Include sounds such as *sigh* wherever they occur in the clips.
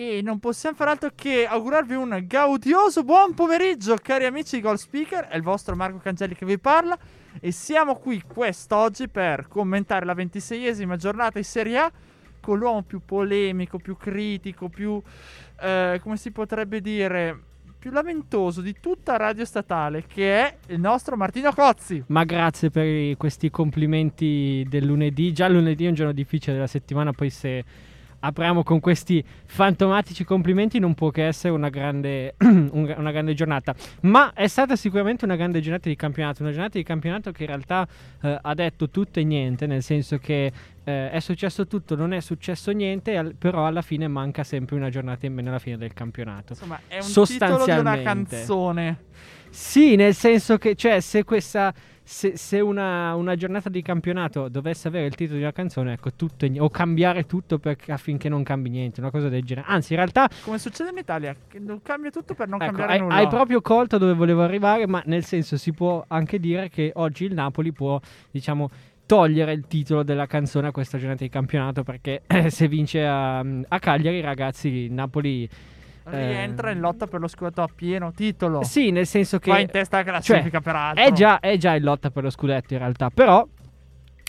E non possiamo fare altro che augurarvi un gaudioso buon pomeriggio, cari amici di Goal Speaker. È il vostro Marco Cangelli che vi parla. E siamo qui quest'oggi per commentare la ventiseiesima giornata di Serie A con l'uomo più polemico, più critico, più. Eh, come si potrebbe dire? Più lamentoso di tutta Radio Statale, che è il nostro Martino Cozzi. Ma grazie per questi complimenti del lunedì. Già lunedì è un giorno difficile della settimana, poi se apriamo con questi fantomatici complimenti non può che essere una grande, *clears throat* una grande giornata. Ma è stata sicuramente una grande giornata di campionato una giornata di campionato che in realtà eh, ha detto tutto e niente nel senso che eh, è successo tutto non è successo niente al- però alla fine manca sempre una giornata in meno alla fine del campionato. Insomma, è un titolo di una canzone. sì nel senso che cioè se questa se, se una, una, giornata di campionato dovesse avere il titolo di una canzone, ecco, tutto in, o cambiare tutto perché, affinché non cambi niente, una cosa del genere. Anzi, in realtà. Come succede in Italia, che cambia tutto per non ecco, cambiare hai, nulla. Hai proprio colto dove volevo arrivare, ma nel senso si può anche dire che oggi il Napoli può, diciamo togliere il titolo della canzone a questa giornata di campionato perché *clears throat* se vince a, a Cagliari ragazzi il Napoli rientra in lotta per lo scudetto a pieno titolo. Sì, nel senso che. Va in testa la classifica, cioè, peraltro. È già, è già in lotta per lo scudetto, in realtà. Però.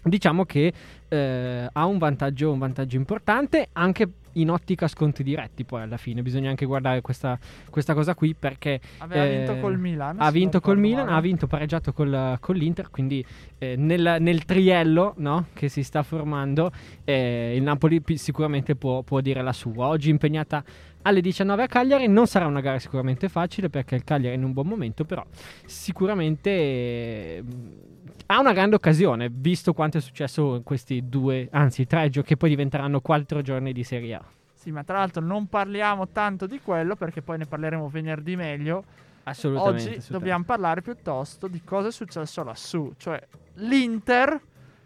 Diciamo che eh, ha un vantaggio, un vantaggio importante anche in ottica sconti diretti. Poi alla fine bisogna anche guardare questa, questa cosa qui perché aveva eh, vinto col Milan. Ha vinto col Milan, male. ha vinto pareggiato col, con l'Inter. Quindi eh, nel, nel, triello no, che si sta formando, eh, il Napoli sicuramente può, può dire la sua. Oggi impegnata alle 19 a Cagliari. Non sarà una gara sicuramente facile perché il Cagliari è in un buon momento, però sicuramente eh, ha una grande occasione, visto quanto è successo in questi due, anzi tre giochi che poi diventeranno quattro giorni di Serie A. Sì, ma tra l'altro non parliamo tanto di quello perché poi ne parleremo venerdì meglio. Assolutamente. Oggi assolutamente. dobbiamo parlare piuttosto di cosa è successo lassù, cioè l'Inter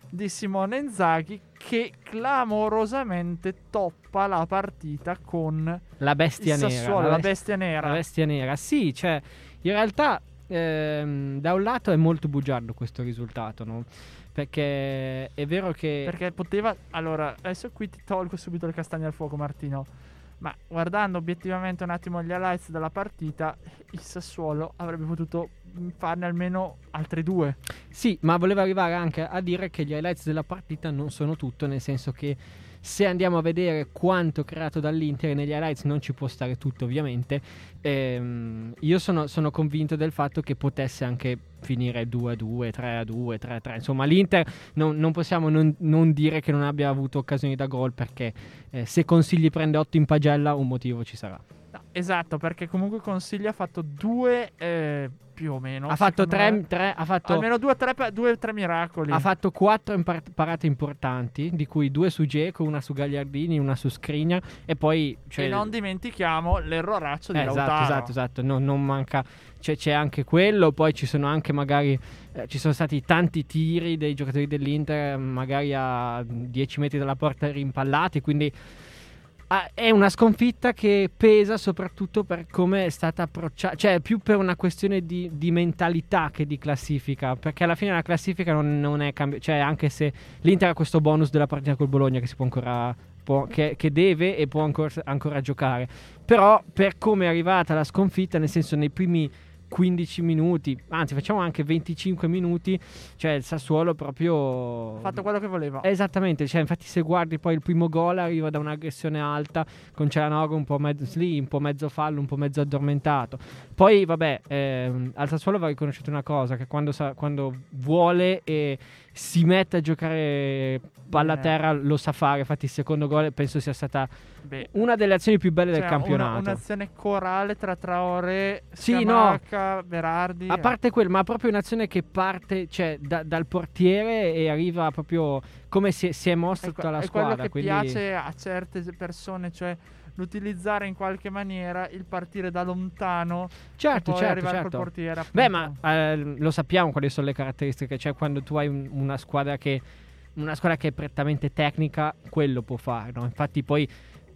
di Simone Inzaghi che clamorosamente toppa la partita con la bestia nera. Sassuolo, la, bestia nera. La bestia nera, sì, cioè in realtà ehm, da un lato è molto bugiardo questo risultato, no? Perché è vero che... Perché poteva... Allora, adesso qui ti tolgo subito le castagne al fuoco, Martino. Ma guardando obiettivamente un attimo gli highlights della partita, il Sassuolo avrebbe potuto farne almeno altre due. Sì, ma volevo arrivare anche a dire che gli highlights della partita non sono tutto, nel senso che se andiamo a vedere quanto creato dall'Inter negli highlights non ci può stare tutto ovviamente. Ehm, io sono, sono, convinto del fatto che potesse anche finire 2-2, 3-2, 3-3. Insomma, l'Inter non, non possiamo non, non, dire che non abbia avuto occasioni da gol perché eh, se Consigli prende 8 in pagella un motivo ci sarà. Esatto, perché comunque Consigli ha fatto due eh, più o meno. Ha fatto tre, tre, ha fatto almeno due o tre, due, tre miracoli. Ha fatto quattro impar- parate importanti, di cui due su Geco, una su Gagliardini, una su Skriniar e poi... Cioè, e non dimentichiamo l'erroraccio di eh, Lautaro. Esatto, esatto, esatto. No, non manca... Cioè, c'è anche quello, poi ci sono anche magari... Eh, ci sono stati tanti tiri dei giocatori dell'Inter, magari a 10 metri dalla porta rimpallati, quindi ah, è una sconfitta che pesa soprattutto per come è stata approcciata, cioè più per una questione di, di, mentalità che di classifica, perché alla fine la classifica non, non è cambiata, cioè anche se l'Inter ha questo bonus della partita col Bologna che si può ancora Può, che, che, deve e può ancora, ancora, giocare. Però per come è arrivata la sconfitta, nel senso nei primi 15 minuti, anzi facciamo anche 25 minuti, cioè il Sassuolo proprio... Ha fatto quello che voleva. Esattamente, cioè infatti se guardi poi il primo gol arriva da un'aggressione alta con Cialanoglu un po' mezzo lì, un po' mezzo fallo, un po' mezzo addormentato. Poi vabbè, ehm, al Sassuolo va riconosciuto una cosa, che quando, sa, quando vuole e si mette a giocare palla a terra lo sa fare, infatti il secondo gol penso sia stata Beh, una delle azioni più belle cioè del campionato. Una, un'azione corale tra Traore, sì, Scamacca, no, Berardi. A parte quello, ma proprio un'azione che parte cioè, da, dal portiere e arriva proprio come si, si è mossa È, tutta la è quello squadra. che quindi... piace a certe persone, cioè l'utilizzare in qualche maniera il partire da lontano Certo, e poi certo, arrivare certo. col portiere. Beh, appunto. ma eh, lo sappiamo quali sono le caratteristiche. Cioè, quando tu hai un- una squadra che. Una squadra che è prettamente tecnica, quello può fare. no? Infatti, poi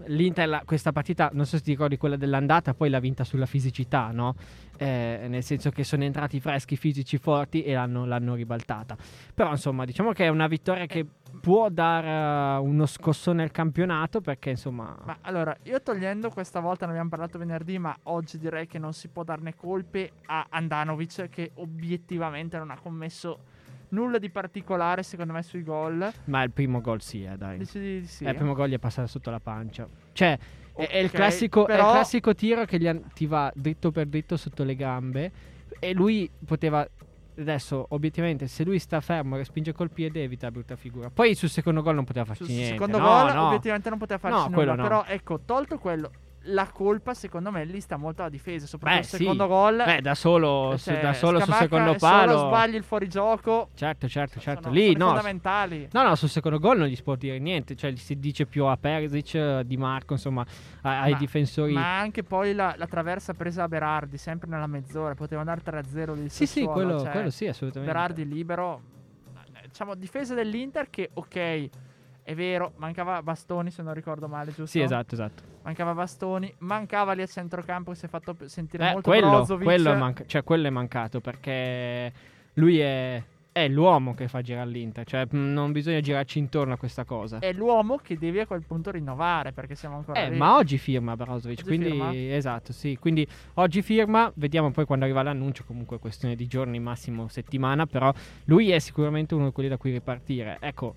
l'Inter, la- questa partita, non so se ti ricordi quella dell'andata, poi l'ha vinta sulla fisicità, no? Eh, nel senso che sono entrati freschi, fisici, forti e l'hanno, l'hanno ribaltata. Però, insomma, diciamo che è una vittoria che può dare eh, uno scossone al campionato perché, insomma. Ma allora, io togliendo questa volta, ne abbiamo parlato venerdì, ma oggi direi che non si può darne colpe a Andanovic che obiettivamente non ha commesso nulla di particolare secondo me sui gol. Ma il primo gol sì, eh, dai. Dici di sì? Eh, il primo gol gli è passato sotto la pancia. Cioè, è- è, il classico, è il però- classico tiro che gli an- ti va dritto per dritto sotto le gambe. E lui poteva. Adesso, obiettivamente, se lui sta fermo e respinge col piede, evita brutta figura. Poi sul secondo gol non poteva farci Sul niente. secondo no, gol no. obiettivamente non poteva farci No, nulla. no. Però ecco, tolto quello, la colpa secondo me lì sta molto alla difesa. Soprattutto Beh, il sì. secondo gol. Beh, da solo, su- cioè, da solo sul secondo e solo palo. sbagli il fuorigioco. Certo, certo, certo. sono, Lì sono no. fondamentali. No, no, sul secondo gol non gli si può dire niente. Cioè, si dice più a Perisic, eh, Di Marco, insomma, a- ai Ma- difensori. Ma anche poi la, la traversa presa a Berardi, sempre nella mezz'ora. Poteva andare 3-0 lì. sì, sì, quello, cioè, quello sì, assolutamente. Berardi libero. Eh, Diciamo, difesa dell'Inter che, ok, è vero, mancava Bastoni se non ricordo male, giusto? Sì, esatto, esatto. Mancava Bastoni, mancava lì a centrocampo che si è fatto sentire Eh, molto quello, Brozovic. quello, è manca- cioè, quello è mancato perché lui è, è l'uomo che fa girare l'Inter. Cioè, non bisogna girarci intorno a questa cosa. È l'uomo che devi a quel punto rinnovare perché siamo ancora Eh, lì. ma oggi firma Brozovic, Oggi quindi firma? esatto, sì. Quindi oggi firma, vediamo poi quando arriva l'annuncio, comunque questione di giorni, massimo settimana, però lui è sicuramente uno di quelli da cui ripartire. Ecco,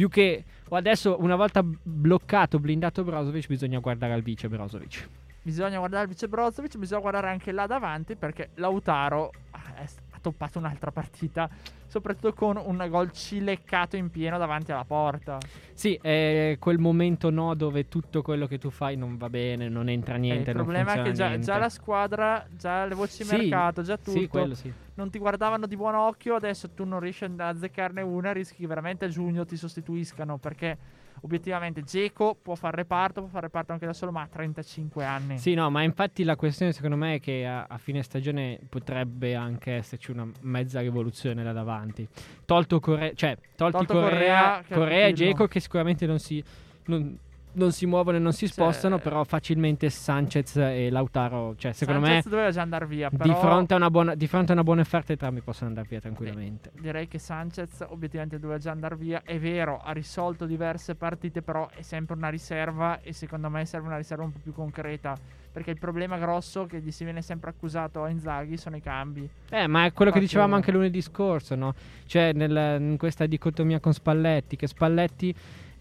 più che adesso una volta bloccato, blindato Brozovic, bisogna guardare al vice Brozovic. Bisogna guardare il vice Brozovic, bisogna guardare anche là davanti perché Lautaro ah, ha toppato un'altra partita, soprattutto con un gol cileccato in pieno davanti alla porta. Sì, è quel momento no dove tutto quello che tu fai non va bene, non entra Eh, niente, il non problema è che già, già la squadra, già le voci Sì, mercato, già tutto, Sì, quello sì. non ti guardavano di buon occhio, adesso tu non riesci ad azzeccarne una, rischi che veramente a giugno ti sostituiscano perché obiettivamente Geco può fare reparto, può fare reparto anche da solo, ma ha 35 anni. Sì, no, ma infatti la questione secondo me è che a, a fine stagione potrebbe anche esserci una mezza rivoluzione là davanti. Tolto Correa, cioè tolti Tolto che è Correa e. Geco che sicuramente non si, non, non si muovono e non si Cioè, spostano, però facilmente Sanchez e Lautaro, cioè secondo Sanchez me doveva già andare via, di però fronte, a una buona, di fronte a una buona offerta entrambi possono andare via tranquillamente. direi che Sanchez obiettivamente doveva già andare via. È vero, ha risolto diverse partite, però è sempre una riserva e secondo me serve una riserva un po' più concreta. Perché il problema grosso che gli si viene sempre accusato a Inzaghi sono i cambi. Eh, ma è quello che Infatti, dicevamo eh. anche lunedì scorso, no? Cioè, nel- in questa dicotomia con Spalletti, che Spalletti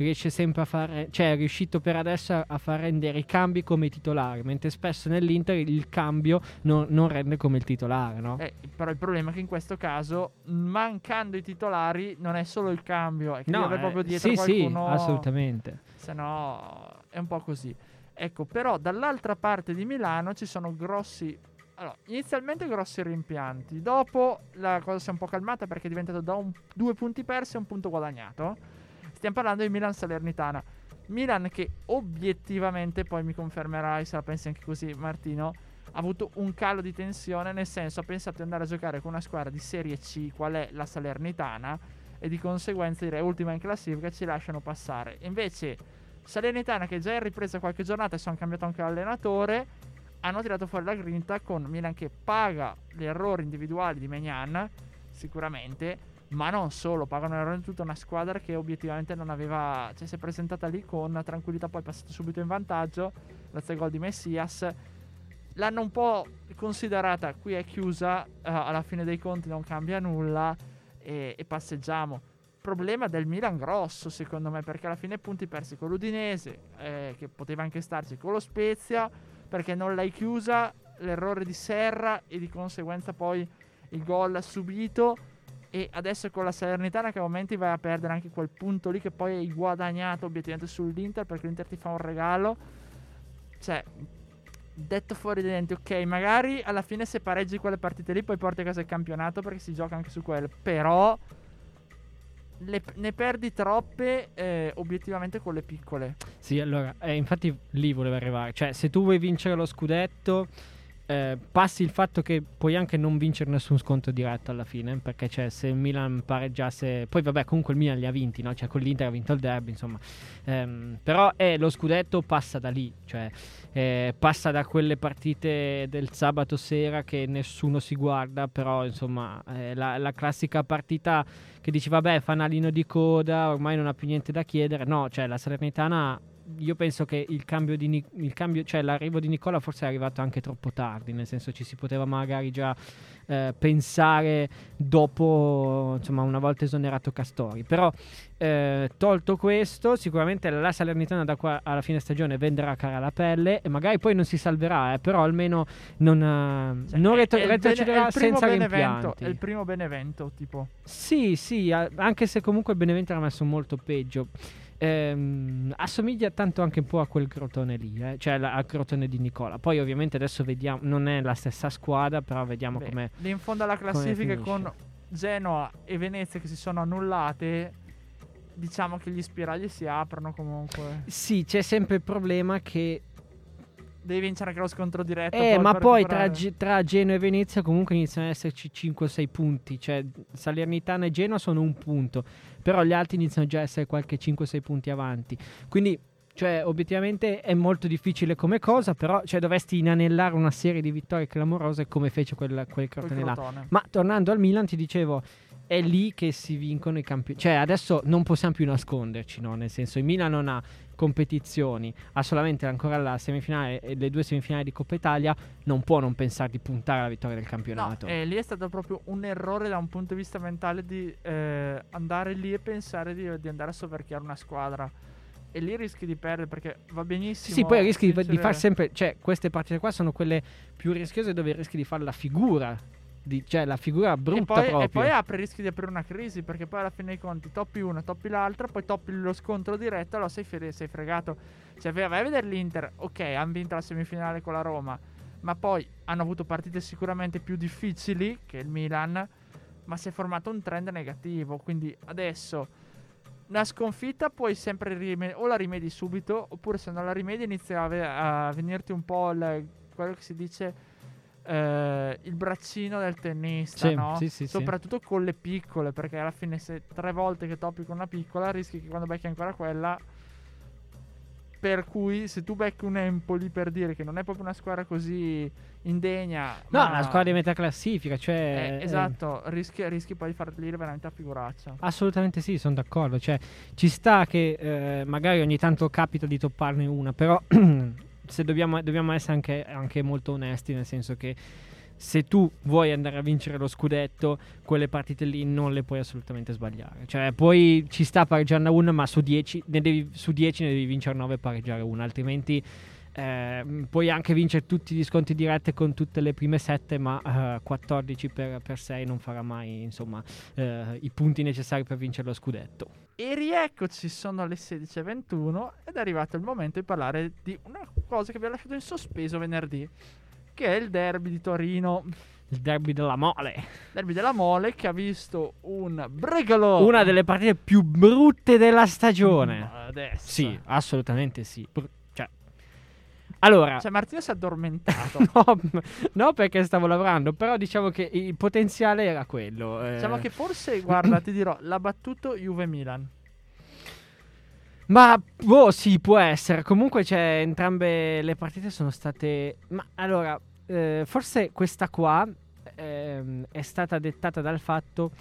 riesce sempre a fare, cioè è riuscito per adesso a, a far rendere i cambi come i titolari, mentre spesso nell'Inter il cambio non, non rende come il titolare, no? Eh, però il problema è che in questo caso, mancando i titolari, non è solo il cambio, è che devi avere eh, proprio dietro sì, qualcuno. sì, assolutamente. Se no è un po' così. Ecco, però dall'altra parte di Milano ci sono grossi. Allora, inizialmente grossi rimpianti. Dopo la cosa si è un po' calmata perché è diventato da un- due punti persi e un punto guadagnato. Stiamo parlando di Milan Salernitana. Milan che obiettivamente, poi mi confermerai se la pensi anche così Martino, ha avuto un calo di tensione, nel senso ha pensato di andare a giocare con una squadra di Serie C, qual è la Salernitana, e di conseguenza direi ultima in classifica ci lasciano passare. Invece Salernitana che già è ripresa qualche giornata e sono cambiato anche l'allenatore, hanno tirato fuori la grinta con Milan che paga gli errori individuali di Megnan, sicuramente, ma non solo, pagano l'errore di tutta una squadra che obiettivamente non aveva, cioè si è presentata lì con tranquillità, poi è passata subito in vantaggio, grazie al gol di Messias. L'hanno un po' considerata, qui è chiusa, eh, alla fine dei conti non cambia nulla e, e passeggiamo. Problema del Milan grosso secondo me perché alla fine punti persi con l'Udinese eh, che poteva anche starci con lo Spezia perché non l'hai chiusa l'errore di Serra e di conseguenza poi il gol subito e adesso con la Salernitana che a momenti vai a perdere anche quel punto lì che poi hai guadagnato obiettivamente sull'Inter perché l'Inter ti fa un regalo cioè detto fuori dai denti ok magari alla fine se pareggi quelle partite lì poi porti a casa il campionato perché si gioca anche su quelle però le- ne perdi troppe eh, obiettivamente con le piccole. Sì, allora, eh, infatti lì volevo arrivare. Cioè, se tu vuoi vincere lo scudetto, eh, passi il fatto che puoi anche non vincere nessun sconto diretto alla fine. Perché, cioè, se il Milan pareggiasse. Poi, vabbè, comunque il Milan li ha vinti, no? Cioè, con l'Inter ha vinto il derby, insomma. Ehm, però, eh, lo scudetto passa da lì. Cioè, eh, passa da quelle partite del sabato sera che nessuno si guarda. Però, insomma, eh, la, la classica partita che dici, vabbè, fanalino di coda, ormai non ha più niente da chiedere. No, cioè, la Salernitana io penso che il cambio di Ni- il cambio, cioè l'arrivo di Nicola forse è arrivato anche troppo tardi, nel senso ci si poteva magari già eh, pensare dopo, insomma, una volta esonerato Castori. Però eh, tolto questo, sicuramente la Salernitana da qua alla fine stagione venderà cara la pelle e magari poi non si salverà, eh, però almeno non, Cioè, non retro- retrocederà senza Benevento. È il primo Benevento, tipo. Sì, sì, a- anche se comunque il Benevento era messo molto peggio. Ehm, assomiglia tanto anche un po' a quel Crotone lì, eh, cioè la- al Crotone di Nicola. Poi ovviamente adesso vediamo, non è la stessa squadra, però vediamo come... lì in fondo alla classifica con Genoa e Venezia che si sono annullate. Diciamo che gli spiragli si aprono comunque. Sì, c'è sempre il problema che... Devi vincere anche lo scontro diretto. Eh, ma per poi tra. Ge- tra Genoa e Venezia comunque iniziano ad esserci 5-6 punti, cioè Salernitana e Genoa sono un punto, però gli altri iniziano già a essere qualche 5-6 punti avanti. Quindi, cioè, obiettivamente è molto difficile come cosa, però cioè, dovresti inanellare una serie di vittorie clamorose come fece quel, quel Crotone là. Ma tornando al Milan, ti dicevo, è lì che si vincono i campioni. Cioè, adesso non possiamo più nasconderci, no? Nel senso, il Milan non ha competizioni, ha solamente ancora la semifinale e le due semifinali di Coppa Italia. Non può non pensare di puntare alla vittoria del No, campionato. eh, lì è stato proprio un errore da un punto di vista mentale di eh, andare lì e pensare di, di andare a soverchiare una squadra. E lì rischi di perdere perché va benissimo. sì, poi rischi di, di far sempre. Cioè, queste partite qua sono quelle più rischiose dove rischi di fare la figura. Di, cioè, la figura brutta e poi, proprio. e poi apre rischi di aprire una crisi perché poi alla fine dei conti toppi una, toppi l'altra, poi toppi lo scontro diretto, allora sei, fre- sei fregato. Cioè, vai a vedere l'Inter, ok, hanno vinto la semifinale con la Roma, ma poi hanno avuto partite sicuramente più difficili che il Milan, ma si è formato un trend negativo, quindi adesso una sconfitta puoi sempre rime- o la rimedi subito, oppure se non la rimedi inizia a, ve- a venirti un po' il- quello che si dice eh, il braccino del tennista, Sì, no? sì, sì. Soprattutto con le piccole, perché alla fine se tre volte che toppi con una piccola rischi che quando becchi ancora quella per cui se tu becchi un Empoli per dire che non è proprio una squadra così indegna, No, ma- una squadra di metà classifica. Cioè, eh, eh, esatto, rischi, rischi poi di farli veramente a figuraccia. Assolutamente sì, sono d'accordo. Cioè, ci sta che eh, magari ogni tanto capita di topparne una, però *clears throat* se dobbiamo, dobbiamo essere anche, anche molto onesti, nel senso che se tu vuoi andare a vincere lo scudetto, quelle partite lì non le puoi assolutamente sbagliare. Cioè, poi ci sta pareggiando una, ma su 10 ne devi, su 10 ne devi vincere 9 e pareggiare una, altrimenti eh, puoi anche vincere tutti gli sconti diretti con tutte le prime 7, ma eh, 14 per, per 6 non farà mai, insomma, eh, i punti necessari per vincere lo scudetto. E rieccoci, sono le 16.21 ed è arrivato il momento di parlare di una cosa che abbiamo lasciato in sospeso venerdì, che è il derby di Torino. Il derby della mole. Derby della Mole che ha visto un Bregalo. Una delle partite più brutte della stagione. Adesso. Sì, assolutamente sì. Br- allora, Cioè Martino si è addormentato. *laughs* no, no, perché stavo lavorando, però diciamo che il potenziale era quello. eh. Diciamo che forse, guarda, ti dirò, l'ha battuto Juve Milan. Ma boh, sì, può essere. Comunque, cioè, entrambe le partite sono state. Ma allora, eh, forse questa qua ehm, è stata dettata dal fatto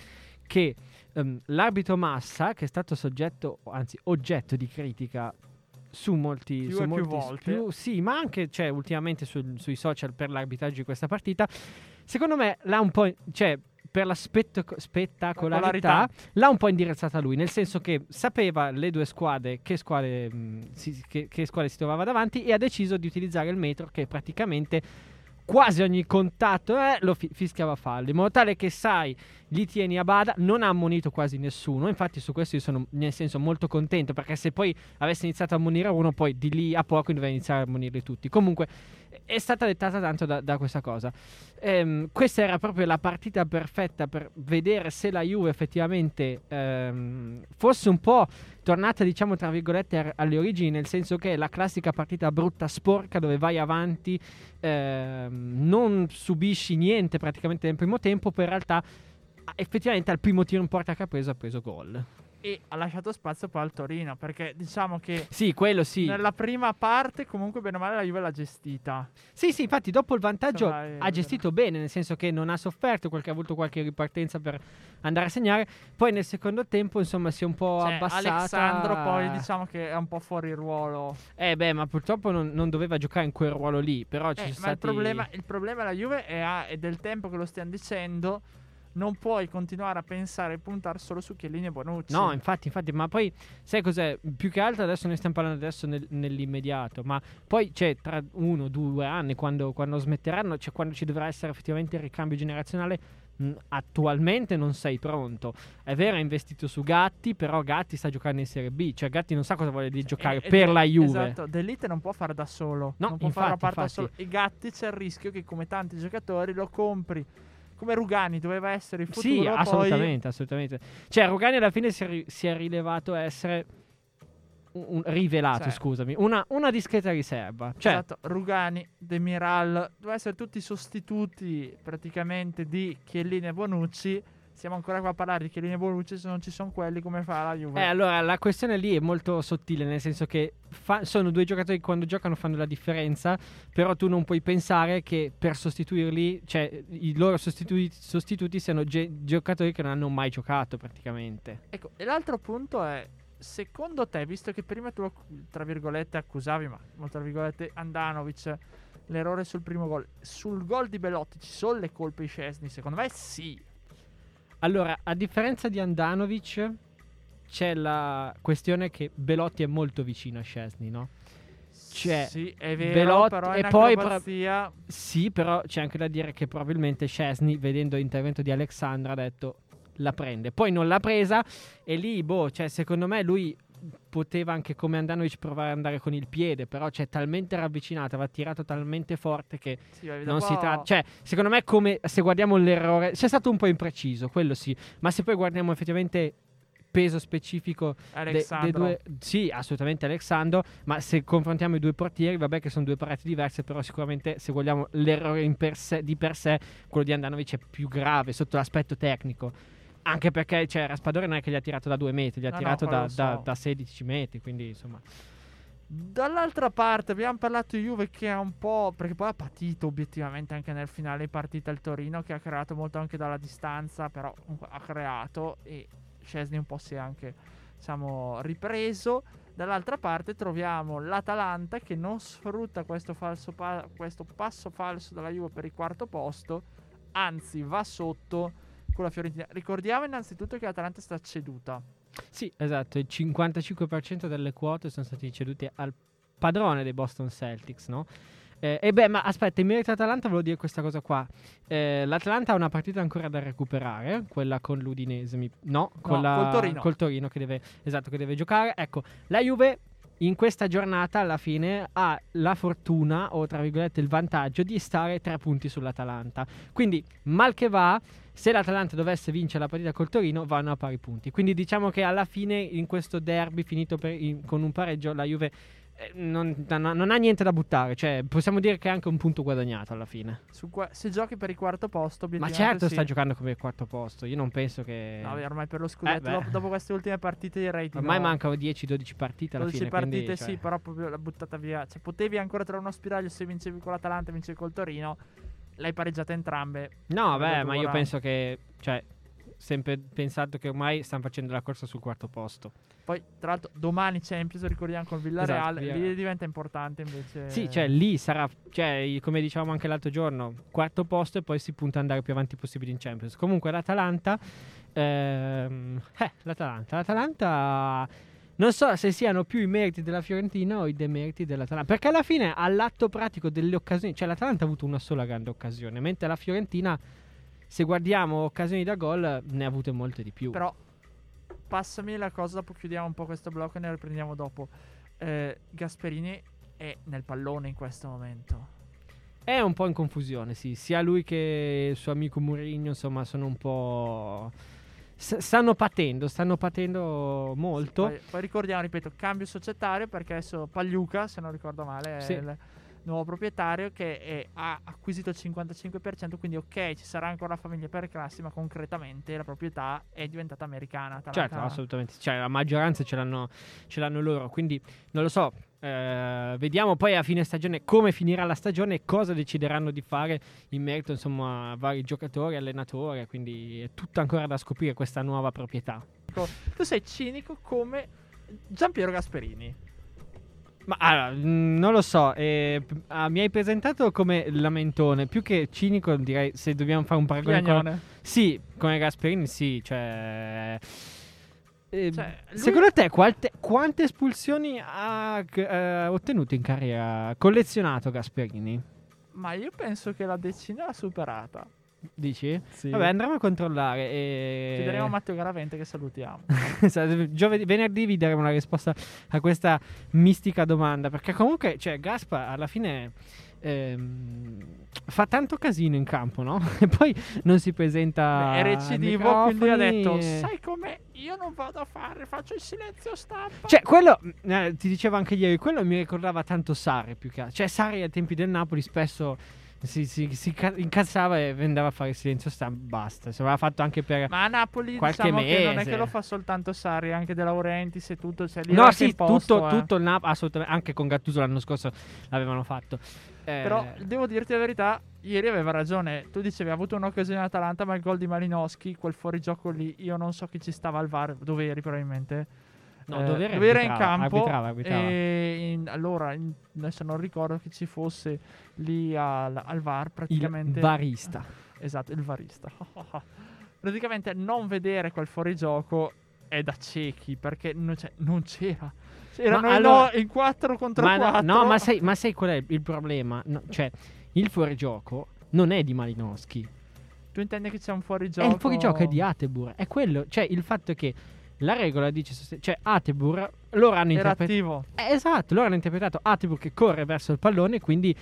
che ehm, l'arbitro Massa, che è stato soggetto, anzi, oggetto di critica su molti, Più su e più molti- volte. più- sì, ma anche cioè, ultimamente sul- sui social per l'arbitraggio di questa partita. Secondo me l'ha un po'. Cioè, per la spettaco- spettacolarità l'ha un po' indirizzata lui, nel senso che sapeva le due squadre che squadre, mh, si, che, che squadre si trovava davanti e ha deciso di utilizzare il metro che praticamente quasi ogni contatto eh, lo fi- fischiava fallo, in modo tale che sai, li tieni a bada, non ha ammonito quasi nessuno, infatti su questo io sono nel senso molto contento perché se poi avesse iniziato a ammonire uno poi di lì a poco doveva iniziare a ammonirli tutti. Comunque è stata dettata tanto da, da questa cosa. Ehm, questa era proprio la partita perfetta per vedere se la Juve effettivamente ehm, fosse un po' tornata, diciamo, tra virgolette, alle origini, nel senso che è la classica partita brutta, sporca, dove vai avanti, ehm, non subisci niente praticamente nel primo tempo, poi in realtà effettivamente al primo tiro in porta che ha preso ha preso gol e ha lasciato spazio poi al Torino perché diciamo che sì, quello sì. Nella prima parte comunque bene o male la Juve l'ha gestita. Sì, sì, infatti dopo il vantaggio Insomma, ha gestito bene, nel senso che non ha sofferto, qualche, ha avuto qualche ripartenza per andare a segnare. Poi nel secondo tempo, insomma, si è un po' cioè, abbassata. Alessandro poi diciamo che è un po' fuori ruolo. Eh beh, ma purtroppo non, non doveva giocare in quel ruolo lì, però ci eh, sono stati... il problema, il problema della Juve è, è del tempo che lo stiamo dicendo non puoi continuare a pensare e puntare solo su Chiellini e Bonucci. No, infatti, infatti, ma poi sai cos'è? Più che altro adesso ne stiamo parlando adesso nel, nell'immediato, ma poi c'è tra uno, due anni, quando, quando smetteranno, cioè quando ci dovrà essere effettivamente il ricambio generazionale, mh, attualmente non sei pronto. È vero, hai investito su Gatti, però Gatti sta giocando in Serie B, cioè Gatti non sa cosa vuole di giocare eh, per eh, la Juve. Esatto, D'Elite non può fare da solo, no, non può infatti, fare la parte da solo. E Gatti c'è il rischio che come tanti giocatori lo compri come Rugani doveva essere il futuro. Sì, poi... assolutamente, assolutamente. Cioè, Rugani alla fine si è, ri- si è rilevato essere un, un rivelato, cioè, scusami, una, una, discreta riserva. Cioè, esatto, Rugani, Demiral, dovevano essere tutti sostituti praticamente di Chiellini e Bonucci siamo ancora qua a parlare di Chiellini e Bonucci se non ci sono quelli come fa la Juve. Eh, allora la questione lì è molto sottile, nel senso che fa- sono due giocatori che quando giocano fanno la differenza, però tu non puoi pensare che per sostituirli, cioè i loro sostitu- sostituti siano ge- giocatori che non hanno mai giocato praticamente. Ecco, e l'altro punto è secondo te, visto che prima tu tra virgolette accusavi, ma tra virgolette Andanovic l'errore sul primo gol, sul gol di Belotti ci sono le colpe di Scesni? Secondo me sì. Allora, a differenza di Andanovic, c'è la questione che Belotti è molto vicino a Scesni, no? Cioè, sì, è vero, Belotti, però e poi pro- Sì, però c'è anche da dire che probabilmente Scesni, vedendo l'intervento di Alexandra, ha detto la prende. Poi non l'ha presa e lì, boh, cioè, secondo me lui poteva anche come Andanovic provare ad andare con il piede, però c'è talmente ravvicinata, aveva tirato talmente forte che sì, non si tratta. Cioè, secondo me, come se guardiamo l'errore, c'è stato un po' impreciso, quello sì, ma se poi guardiamo effettivamente peso specifico dei de due sì assolutamente Alessandro ma se confrontiamo i due portieri vabbè che sono due pareti diverse però sicuramente se vogliamo l'errore per sé, di per sé quello di Andanovic è più grave sotto l'aspetto tecnico anche perché cioè, Raspadori non è che gli ha tirato da due metri, gli ha no, tirato no, da, so. da, da 16 metri, quindi insomma... Dall'altra parte abbiamo parlato di Juve che ha un po'. Perché poi ha patito obiettivamente anche nel finale di partita il Torino, che ha creato molto anche dalla distanza, però ha creato e Scesni un po' si è anche diciamo, ripreso. Dall'altra parte troviamo l'Atalanta che non sfrutta questo, pa- questo passo falso della Juve per il quarto posto, anzi va sotto con la Fiorentina. Ricordiamo innanzitutto che l'Atalanta sta ceduta. Sì, esatto, il 55% delle quote sono state cedute al padrone dei Boston Celtics, no? Eh, e beh, ma aspetta, in merito all'Atalanta volevo dire questa cosa qua. Eh, L'Atalanta ha una partita ancora da recuperare, quella con l'Udinese, mi... no, con no, la... col Torino. Col Torino che deve, esatto, che deve giocare. Ecco, la Juve in questa giornata alla fine ha la fortuna o tra virgolette il vantaggio di stare tre punti sull'Atalanta. Quindi mal che va, se l'Atalanta dovesse vincere la partita col Torino vanno a pari punti. Quindi diciamo che alla fine in questo derby finito in, con un pareggio la Juve non, non, ha niente da buttare, cioè possiamo dire che è anche un punto guadagnato alla fine. Qua- se giochi per il quarto posto, ma certo sì. sta giocando come il quarto posto. Io non penso che. No, ormai per lo scudetto, eh, dopo, dopo, queste ultime partite direi. Ormai no. mancano 10-12 partite alla 12 fine. partite, quindi, sì, cioè... però proprio l'ha buttata via. Cioè, potevi ancora trovare uno spiraglio se vincevi con l'Atalanta e vincevi col Torino. L'hai pareggiata entrambe. No, beh, ma io penso che. Cioè, sempre pensato che ormai stanno facendo la corsa sul quarto posto. Poi, tra l'altro, domani Champions, ricordiamo con Villarreal, esatto, lì diventa importante invece. Sì, cioè lì sarà, cioè, come dicevamo anche l'altro giorno, quarto posto e poi si punta ad andare più avanti possibile in Champions. Comunque l'Atalanta, ehm, eh, l'Atalanta, l'Atalanta non so se siano più i meriti della Fiorentina o i demeriti dell'Atalanta. Perché alla fine, all'atto pratico delle occasioni, cioè l'Atalanta ha avuto una sola grande occasione, mentre la Fiorentina se guardiamo occasioni da gol, ne ha avute molte di più. Però passami la cosa, dopo chiudiamo un po' questo blocco e ne riprendiamo dopo. Eh, Gasperini è nel pallone in questo momento. È un po' in confusione, sì. Sia lui che il suo amico Mourinho, insomma, sono un po'. s- stanno patendo, stanno patendo molto. Poi, poi ricordiamo, ripeto, cambio societario perché adesso Pagliuca, se non ricordo male, è Sì. il nuovo proprietario che è- ha acquisito il 55%, quindi ok, ci sarà ancora la famiglia per classi, ma concretamente la proprietà è diventata americana. Atalanta- Certo, assolutamente. Cioè, la maggioranza ce l'hanno, ce l'hanno loro. Quindi non lo so. eh, vediamo poi a fine stagione come finirà la stagione e cosa decideranno di fare in merito insomma, a vari giocatori, allenatori. Quindi è tutto ancora da scoprire questa nuova proprietà. Tu sei cinico come Giampiero Gasperini. Ma allora, mh, non lo so, eh, ah, mi hai presentato come lamentone, più che cinico direi se dobbiamo fare un paragone con... Piagnone. Sì, come Gasperini sì, cioè... eh, Cioè, lui- Secondo te quante, quante espulsioni ha eh, ottenuto in carriera? Collezionato Gasperini? Ma io penso che la decina l'ha superata. Dici? Sì. Vabbè, andremo a controllare. E... Chiederemo a Matteo Garavente che salutiamo. *laughs* Gioved- venerdì vi daremo una risposta a questa mistica domanda. Perché comunque, cioè, Gaspa alla fine ehm, fa tanto casino in campo, no? *laughs* E poi non si presenta. È recidivo, quindi ha detto: Sai come io non vado a fare, faccio il silenzio stampa. Cioè, quello, eh, ti dicevo anche ieri, quello mi ricordava tanto Sari più che altro. Cioè, Sari ai tempi del Napoli spesso si, si- si ca- incazzava e andava a fare il silenzio stampa, basta. Se l'aveva fatto anche per... Ma a Napoli Qualche diciamo che non è mese. che lo fa soltanto Sari, anche De Laurentiis e tutto. Cioè, No, sì, imposto, tutto, eh. tutto il Napoli, assolutamente, anche con Gattuso l'anno scorso l'avevano fatto. Eh, Però devo dirti la verità, ieri aveva ragione. Tu dicevi ha avuto un'occasione Atalanta, ma il gol di Malinowski, quel fuorigioco lì, io non so chi ci stava al VAR, dove eri probabilmente. No, Eh, Dovere dove era in campo. arbitrava, arbitrava. E in- allora, in- adesso non ricordo che ci fosse lì al, al VAR praticamente. il varista. *laughs* Esatto, il varista. *laughs* praticamente non vedere quel fuorigioco è da ciechi perché non, c'è- non c'era. Erano allora- in 4 contro Ma, no, 4. no, ma sai, ma sai qual è il problema? No, cioè, il fuorigioco non è di Malinowski. Tu intendi che c'è un fuorigioco? il fuorigioco è di Atebur. È quello, cioè il fatto che la regola dice, cioè Atebur, loro hanno interpretato... Eh, esatto, loro hanno interpretato Atebur che corre verso il pallone e quindi,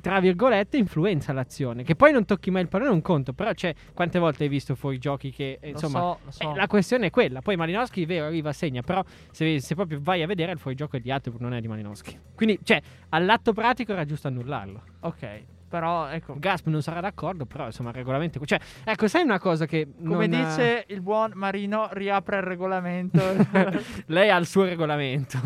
tra virgolette, influenza l'azione. Che poi non tocchi mai il pallone un conto, però c'è quante volte hai visto fuorigiochi che, eh, insomma... so, lo so. eh, la questione è quella. Poi Malinowski, è vero, arriva, segna. Però se, se proprio vai a vedere il fuorigioco è di Atebur, non è di Malinowski. Quindi, cioè, all'atto pratico era giusto annullarlo. Ok, però ecco, Gasp non sarà d'accordo, però insomma il regolamento. Cioè, ecco, sai una cosa che. come non- dice il buon Marino, riapre il regolamento. *laughs* Lei ha il suo regolamento.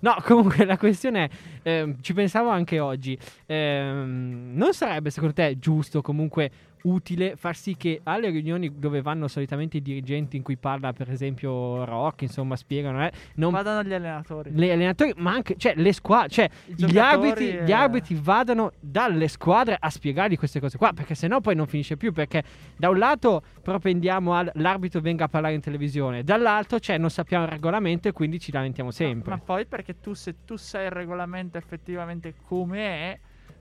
No, comunque la questione è, ehm, ci pensavo anche oggi, ehm, non sarebbe secondo te giusto comunque utile far sì che alle riunioni dove vanno solitamente i dirigenti in cui parla per esempio Rock, insomma spiegano, eh, non Vadano gli allenatori. gli allenatori, ma anche cioè, le squadre, cioè gli arbitri, e- gli arbitri vadano dalle squadre a spiegargli queste cose qua, perché sennò poi non finisce più. Perché da un lato propendiamo all'arbitro venga a parlare in televisione, dall'altro cioè non sappiamo il regolamento e quindi ci lamentiamo sempre. Ma poi perché tu, se tu sai il regolamento effettivamente come è,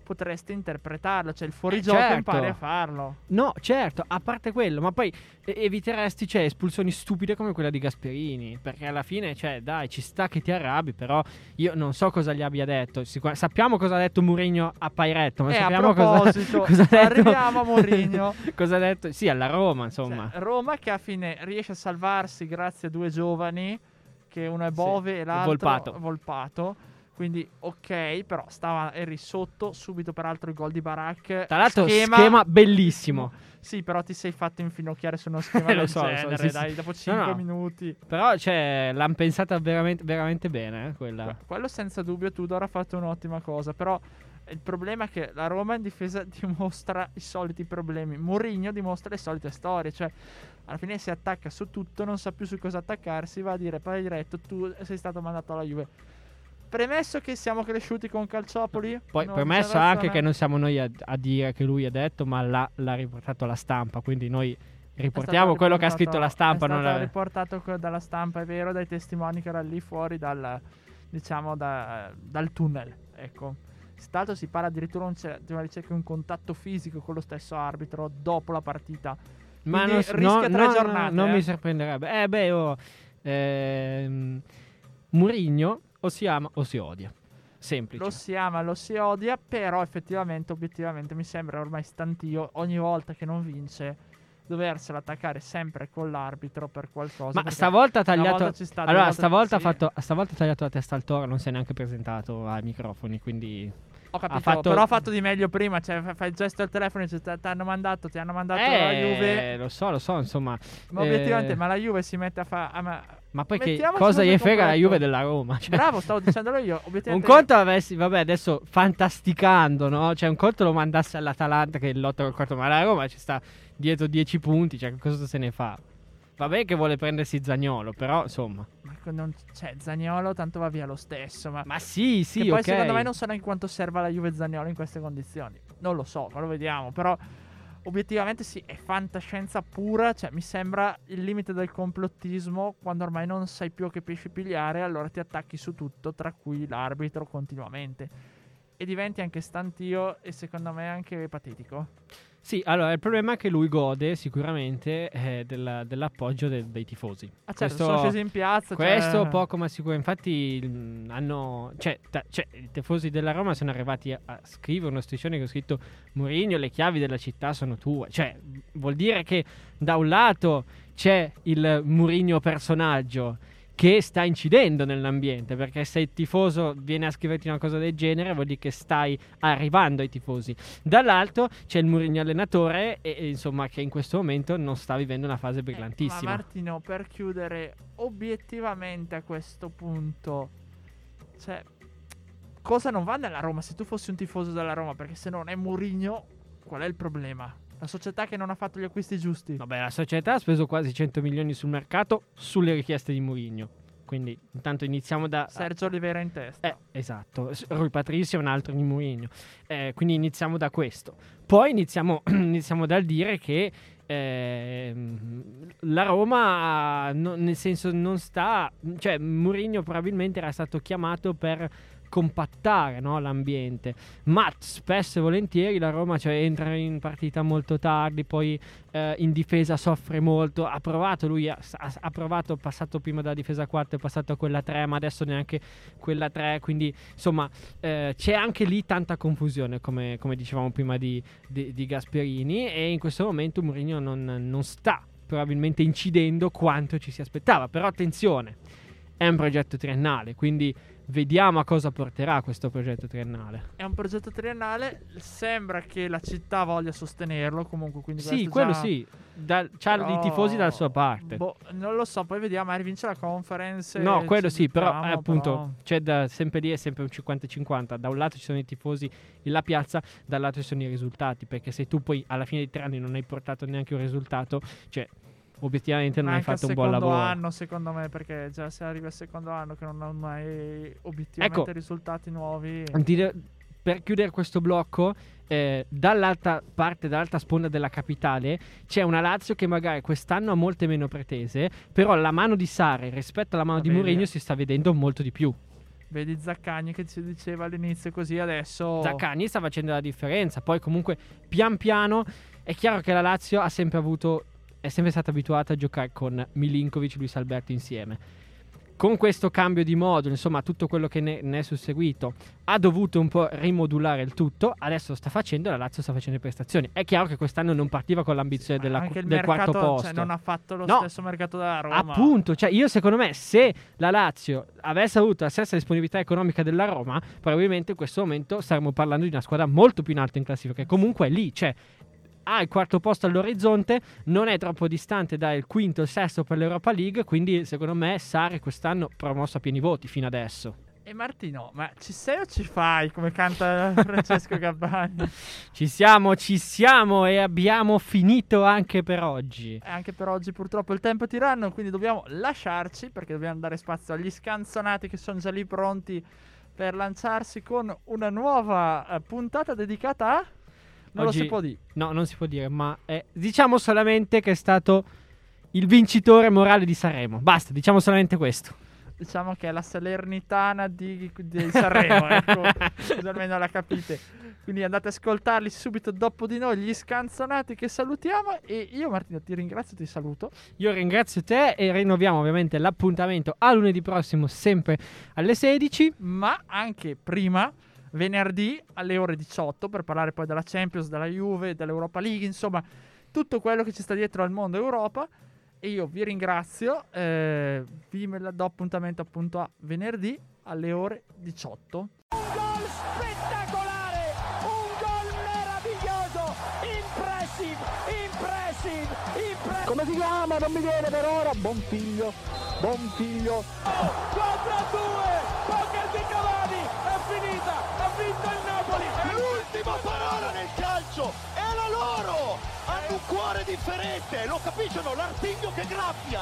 potresti interpretarlo. Cioè, il fuorigioco certo. impari a farlo. No, certo, a parte quello, ma poi eh, eviteresti cioè, espulsioni stupide come quella di Gasperini, perché alla fine, cioè, dai, ci sta che ti arrabbi, però io non so cosa gli abbia detto. Sicur- sappiamo cosa ha detto Mourinho a Pairetto, ma Eh, a sappiamo cosa, *laughs* cosa ha detto arriviamo a Mourinho. *laughs* cosa ha detto? Sì, alla Roma, insomma. Cioè, Roma che a fine riesce a salvarsi grazie a due giovani, che uno è Bove Sì, e l'altro Volpato. Volpato. Quindi ok, però stava, eri sotto subito peraltro il gol di Barak. Tra l'altro, schema, bellissimo. *laughs* Sì, però ti sei fatto infinocchiare su uno *laughs* schema Eh, lo del so, lo so, genere, sì, dai, dopo No, 5 no. minuti. Però, cioè, l'hanno pensata veramente, veramente bene, eh, quella. Que- Quello senza dubbio Tudor ha fatto un'ottima cosa, però il problema è che la Roma in difesa *laughs* dimostra i soliti problemi. Mourinho dimostra le solite storie, cioè alla fine si attacca su tutto, non sa più su cosa attaccarsi, va a dire poi diretto tu sei stato mandato alla Juve. Premesso che siamo cresciuti con Calciopoli, Poi, c'è anche che non siamo noi a, a dire che lui ha detto, ma l'ha, l'ha riportato alla stampa. Quindi noi riportiamo quello che ha scritto la stampa. È non la- riportato dalla stampa, è vero, dai testimoni che erano lì fuori dal, diciamo, da- dal tunnel. Ecco. Stato si parla addirittura di una ricerca di un contatto fisico con lo stesso arbitro dopo la partita. Ma non, no, tre no, no, giornate, non eh. mi sorprenderebbe. Eh, beh, oh, ehm, Murigno o si ama o si odia. semplice. Lo si ama, lo si odia, però effettivamente, obiettivamente, mi sembra ormai stantio ogni volta che non vince doversela attaccare sempre con l'arbitro per qualcosa. Ma stavolta ha tagliato. sta, allora, stavolta, ha sì, fatto, stavolta ha tagliato la testa al toro, non si è neanche presentato ai microfoni. Quindi. Ho capito, fatto- però ha fatto di meglio prima. Cioè, fa- fai il gesto al telefono e dice: "Ti hanno mandato, ti hanno mandato la Juve. Eh, lo so, lo so, insomma. Ma obiettivamente, eh, ma la Juve si mette a fare. Ma poi che cosa gli frega la. Juve della Roma? Cioè, Bravo, stavo *laughs* dicendolo io. un conto avessi, vabbè, adesso fantasticando, no? Cioè, un conto lo mandasse all'Atalanta che lotta col quarto, ma la Roma ci sta dietro 10 punti, cioè, che cosa se ne fa? Vabbè, che vuole prendersi Zagnolo, però, insomma. Ma non, cioè, Zagnolo tanto va via lo stesso. Ma, Ma sì, sì, che poi ok. secondo me non so neanche quanto serva la Juve Zagnolo in queste condizioni. Non lo so, ma lo vediamo. Però obiettivamente sì, è fantascienza pura. Cioè, mi sembra il limite del complottismo quando ormai non sai più che pesci pigliare, allora ti attacchi su tutto, tra cui l'arbitro continuamente. E diventi anche stantio e secondo me anche patetico. Sì, allora, il problema è che lui gode sicuramente eh, della- dell'appoggio de- dei tifosi. Ah, certo, Questo- sono scesi in piazza. cioè- Questo poco ma sicuro, infatti mh, hanno, cioè, ta- cioè, i tifosi della Roma sono arrivati a, a scrivere una striscione che ho scritto Mourinho, le chiavi della città sono tue. Cioè, vuol dire che da un lato c'è il Mourinho personaggio che sta incidendo nell'ambiente, perché se il tifoso viene a scriverti una cosa del genere vuol dire che stai arrivando ai tifosi. Dall'altro c'è il Mourinho allenatore e, e, insomma che in questo momento non sta vivendo una fase Eh, brillantissima. ma Martino, per chiudere obiettivamente a questo punto, cioè, cosa non va nella Roma? Se tu fossi un tifoso della Roma, perché se non è Mourinho, qual è il problema? La società che non ha fatto gli acquisti giusti. Vabbè, la società ha speso quasi 100 milioni sul mercato sulle richieste di Mourinho. Quindi intanto iniziamo da... Sergio Oliveira in testa. Eh, esatto. Rui Patricio è un altro di Mourinho. Eh, quindi iniziamo da questo. Poi iniziamo, *clears throat* iniziamo dal dire che ehm, la Roma, no- nel senso, non sta... Cioè, Mourinho probabilmente era stato chiamato per compattare no, l'ambiente. Ma spesso e volentieri la Roma cioè, entra in partita molto tardi poi eh, in difesa soffre molto. Ha provato lui ha, ha- provato passato prima dalla difesa 4 è passato a quella 3 ma adesso neanche quella 3 quindi insomma eh, c'è anche lì tanta confusione come, come dicevamo prima di, di- di Gasperini. E in questo momento Mourinho non, non sta probabilmente incidendo quanto ci si aspettava. Però attenzione è un progetto triennale quindi vediamo a cosa porterà questo progetto triennale È un progetto triennale, sembra che la città voglia sostenerlo comunque, quindi sì quello già- sì Dal- c'ha però- i tifosi dalla sua parte Boh, non lo so, poi vediamo, magari vince la conference. No, quello sì, però buttiamo, eh, appunto però- c'è da, sempre lì è sempre un 50-50. Da un lato ci sono i tifosi e la piazza, dall'altro ci sono i risultati. Perché se tu poi alla fine di tre anni non hai portato neanche un risultato, cioè obiettivamente non Ma hai anche fatto un buon secondo lavoro. anno, secondo me, perché già se arriva al secondo anno che non ha mai obiettivamente Ecco. risultati nuovi. Dire- per chiudere questo blocco, eh, dall'alta parte, dall'alta sponda della capitale, c'è una Lazio che magari quest'anno ha molte meno pretese, però la mano di Sare rispetto alla mano Va di. Mourinho si sta vedendo molto di più. Vedi Zaccagni che ci diceva all'inizio così adesso. Zaccagni sta facendo la differenza. Poi, comunque, pian piano è chiaro che la Lazio ha sempre avuto. È sempre stata abituata a giocare con Milinkovic e Luis Alberto insieme. Con questo cambio di modulo, insomma, tutto quello che ne, ne è susseguito, ha dovuto un po' rimodulare il tutto. Adesso lo sta facendo, la Lazio sta facendo prestazioni. È chiaro che quest'anno non partiva con l'ambizione della- del quarto mercato, posto. cioè, non ha fatto lo No. stesso mercato della Roma. Appunto, cioè io secondo me se la Lazio avesse avuto la stessa disponibilità economica della Roma, probabilmente in questo momento staremmo parlando di una squadra molto più in alto in classifica, che comunque è lì, cioè ha il quarto posto all'orizzonte, non è troppo distante dal quinto e sesto per l'Europa League, quindi secondo me Sari quest'anno promosso a pieni voti fino adesso. E Martino, ma ci sei o ci fai? Come canta Francesco *laughs* Gabbani. Ci siamo, ci siamo e abbiamo finito anche per oggi. E anche per oggi purtroppo il tempo è tiranno, quindi dobbiamo lasciarci perché dobbiamo dare spazio agli scanzonati che sono già lì pronti per lanciarsi con una nuova eh, puntata dedicata a... Non Oggi- lo si può dire. No, non si può dire, ma è- diciamo solamente che è stato il vincitore morale di Sanremo. Basta, diciamo solamente questo. diciamo che è la Salernitana di, di Sanremo, *laughs* ecco, almeno la capite. Quindi andate ad ascoltarli subito dopo di noi, gli scanzonati che salutiamo. E io, Martino, ti ringrazio ti saluto. Io ringrazio te e rinnoviamo ovviamente l'appuntamento a lunedì prossimo, sempre alle 16. Ma anche prima, venerdì alle ore 18, per parlare poi della Champions, della Juve, dell'Europa League, insomma, tutto quello che ci sta dietro al mondo Europa. E io vi ringrazio, eh, vi do appuntamento appunto a venerdì alle ore 18. Un gol spettacolare, un gol meraviglioso, impressive, impressive, impressive. Come si chiama? Non mi viene per ora. Buon figlio, buon figlio. 4 a 2, vinto il Napoli! L'ultima parola nel calcio! È la loro! Hanno un cuore differente, lo capiscono? L'artiglio che graffia!